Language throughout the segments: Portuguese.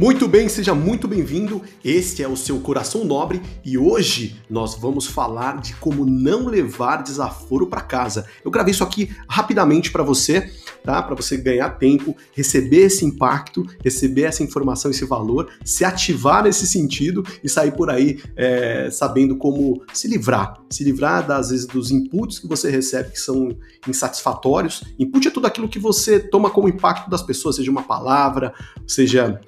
Muito bem, seja muito bem-vindo. Este é o seu Coração Nobre e hoje nós vamos falar de como não levar desaforo para casa. Eu gravei isso aqui rapidamente para você, tá? Para você ganhar tempo, receber esse impacto, receber essa informação, esse valor, se ativar nesse sentido e sair por aí é, sabendo como se livrar, se livrar das vezes dos inputs que você recebe que são insatisfatórios. Input é tudo aquilo que você toma como impacto das pessoas, seja uma palavra, seja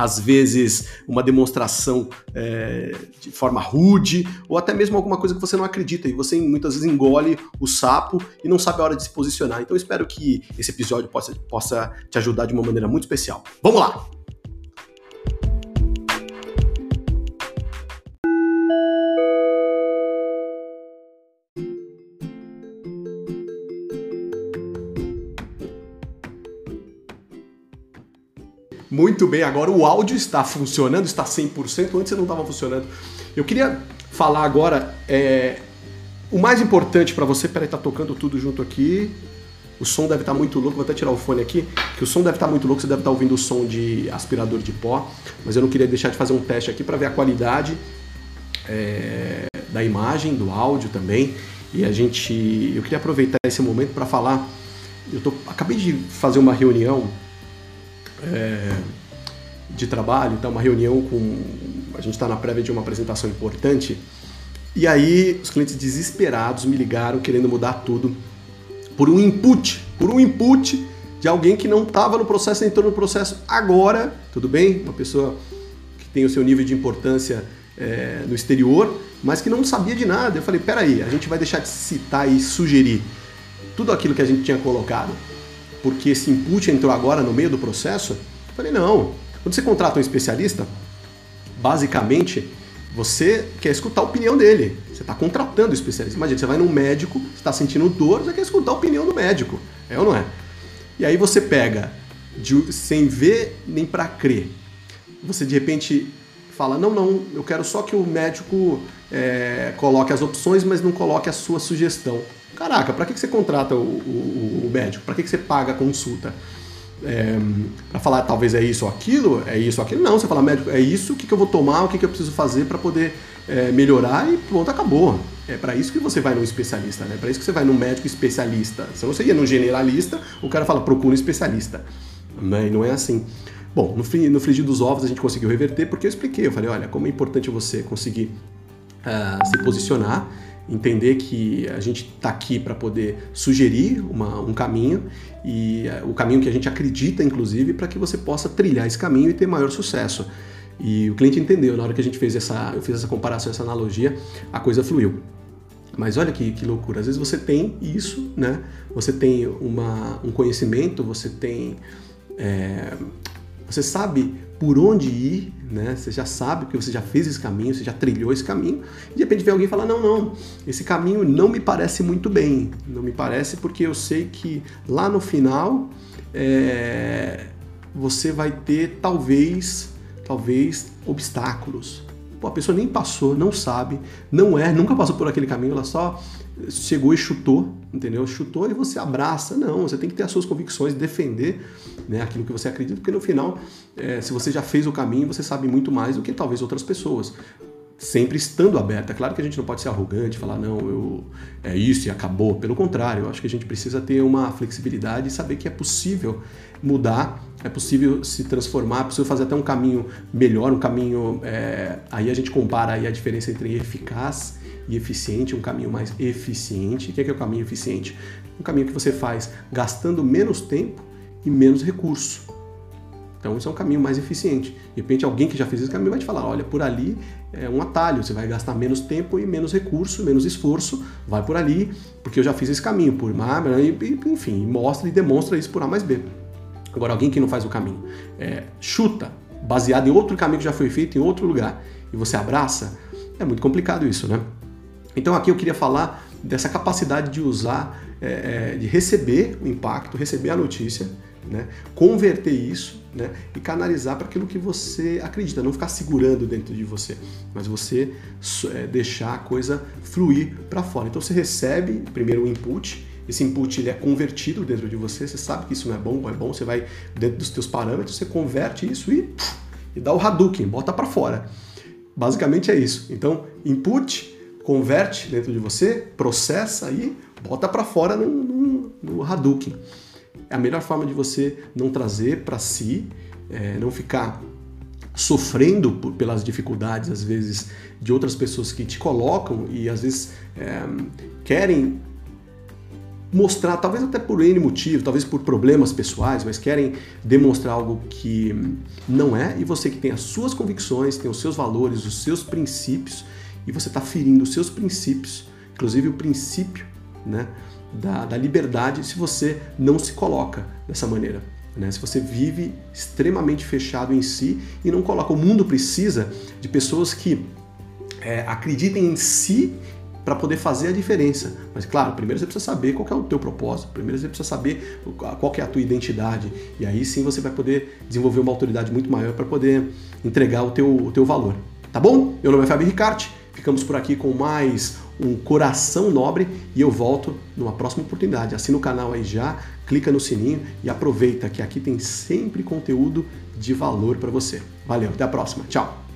às vezes uma demonstração é, de forma rude, ou até mesmo alguma coisa que você não acredita e você muitas vezes engole o sapo e não sabe a hora de se posicionar. Então espero que esse episódio possa, possa te ajudar de uma maneira muito especial. Vamos lá! Muito bem, agora o áudio está funcionando, está 100%, antes não estava funcionando. Eu queria falar agora, é, o mais importante para você, peraí, tá tocando tudo junto aqui, o som deve estar tá muito louco, vou até tirar o fone aqui, que o som deve estar tá muito louco, você deve estar tá ouvindo o som de aspirador de pó, mas eu não queria deixar de fazer um teste aqui para ver a qualidade é, da imagem, do áudio também, e a gente, eu queria aproveitar esse momento para falar, eu tô, acabei de fazer uma reunião é, de trabalho, então uma reunião com. A gente está na prévia de uma apresentação importante. E aí os clientes desesperados me ligaram querendo mudar tudo por um input, por um input de alguém que não estava no processo, entrou no processo agora, tudo bem? Uma pessoa que tem o seu nível de importância é, no exterior, mas que não sabia de nada. Eu falei, peraí, a gente vai deixar de citar e sugerir tudo aquilo que a gente tinha colocado porque esse input entrou agora no meio do processo? Eu falei, não. Quando você contrata um especialista, basicamente você quer escutar a opinião dele. Você está contratando o especialista. Imagina, você vai num médico, você está sentindo dor, você quer escutar a opinião do médico. É ou não é? E aí você pega, de, sem ver nem para crer. Você de repente fala, não, não, eu quero só que o médico é, coloque as opções, mas não coloque a sua sugestão. Caraca, para que, que você contrata o, o, o médico? Para que, que você paga a consulta? É, para falar talvez é isso ou aquilo, é isso ou aquilo. Não, você fala, médico, é isso, o que, que eu vou tomar, o que, que eu preciso fazer para poder é, melhorar e pronto, acabou. É para isso que você vai num especialista, né? É para isso que você vai num médico especialista. Se você ia num generalista, o cara fala, procura um especialista. Mas não é assim. Bom, no, no frigir dos ovos a gente conseguiu reverter porque eu expliquei. Eu falei, olha, como é importante você conseguir uh, se posicionar entender que a gente está aqui para poder sugerir uma, um caminho e uh, o caminho que a gente acredita, inclusive, para que você possa trilhar esse caminho e ter maior sucesso. E o cliente entendeu, na hora que a gente fez essa, eu fiz essa comparação, essa analogia, a coisa fluiu. Mas olha que, que loucura, às vezes você tem isso, né? Você tem uma, um conhecimento, você tem. É, você sabe por onde ir, né? Você já sabe que você já fez esse caminho, você já trilhou esse caminho, e de repente vem alguém falar: "Não, não, esse caminho não me parece muito bem. Não me parece porque eu sei que lá no final é, você vai ter talvez, talvez obstáculos. Pô, a pessoa nem passou, não sabe, não é, nunca passou por aquele caminho, ela só chegou e chutou, entendeu? Chutou e você abraça. Não, você tem que ter as suas convicções, defender né, aquilo que você acredita, porque no final, é, se você já fez o caminho, você sabe muito mais do que talvez outras pessoas. Sempre estando aberta. Claro que a gente não pode ser arrogante, falar, não, eu é isso e acabou. Pelo contrário, eu acho que a gente precisa ter uma flexibilidade e saber que é possível mudar, é possível se transformar, é possível fazer até um caminho melhor, um caminho. É, aí a gente compara aí a diferença entre eficaz e eficiente, um caminho mais eficiente. O que é, que é o caminho eficiente? Um caminho que você faz gastando menos tempo e menos recurso. Então, isso é um caminho mais eficiente. De repente, alguém que já fez esse caminho vai te falar: olha, por ali é um atalho, você vai gastar menos tempo e menos recurso, menos esforço, vai por ali, porque eu já fiz esse caminho, por A, enfim, mostra e demonstra isso por A mais B. Agora, alguém que não faz o caminho, é, chuta, baseado em outro caminho que já foi feito em outro lugar, e você abraça, é muito complicado isso, né? Então aqui eu queria falar dessa capacidade de usar, é, é, de receber o impacto, receber a notícia, né, converter isso né, e canalizar para aquilo que você acredita, não ficar segurando dentro de você, mas você é, deixar a coisa fluir para fora. Então você recebe primeiro o input, esse input ele é convertido dentro de você, você sabe que isso não é bom, não é bom, você vai dentro dos teus parâmetros, você converte isso e e dá o Hadouken, bota para fora. Basicamente é isso. Então, input, converte dentro de você, processa e bota para fora no, no, no, Hadouken. É a melhor forma de você não trazer para si, é, não ficar sofrendo por, pelas dificuldades, às vezes, de outras pessoas que te colocam e às vezes é, querem mostrar, talvez até por N motivo, talvez por problemas pessoais, mas querem demonstrar algo que não é, e você que tem as suas convicções, tem os seus valores, os seus princípios, e você está ferindo os seus princípios, inclusive o princípio né, da, da liberdade, se você não se coloca dessa maneira. Né? Se você vive extremamente fechado em si e não coloca. O mundo precisa de pessoas que é, acreditem em si para poder fazer a diferença. Mas claro, primeiro você precisa saber qual é o teu propósito, primeiro você precisa saber qual é a tua identidade e aí sim você vai poder desenvolver uma autoridade muito maior para poder entregar o teu, o teu valor. Tá bom? Meu nome é Fábio Ricarte, ficamos por aqui com mais um Coração Nobre e eu volto numa próxima oportunidade. Assina o canal aí já, clica no sininho e aproveita que aqui tem sempre conteúdo de valor para você. Valeu, até a próxima. Tchau!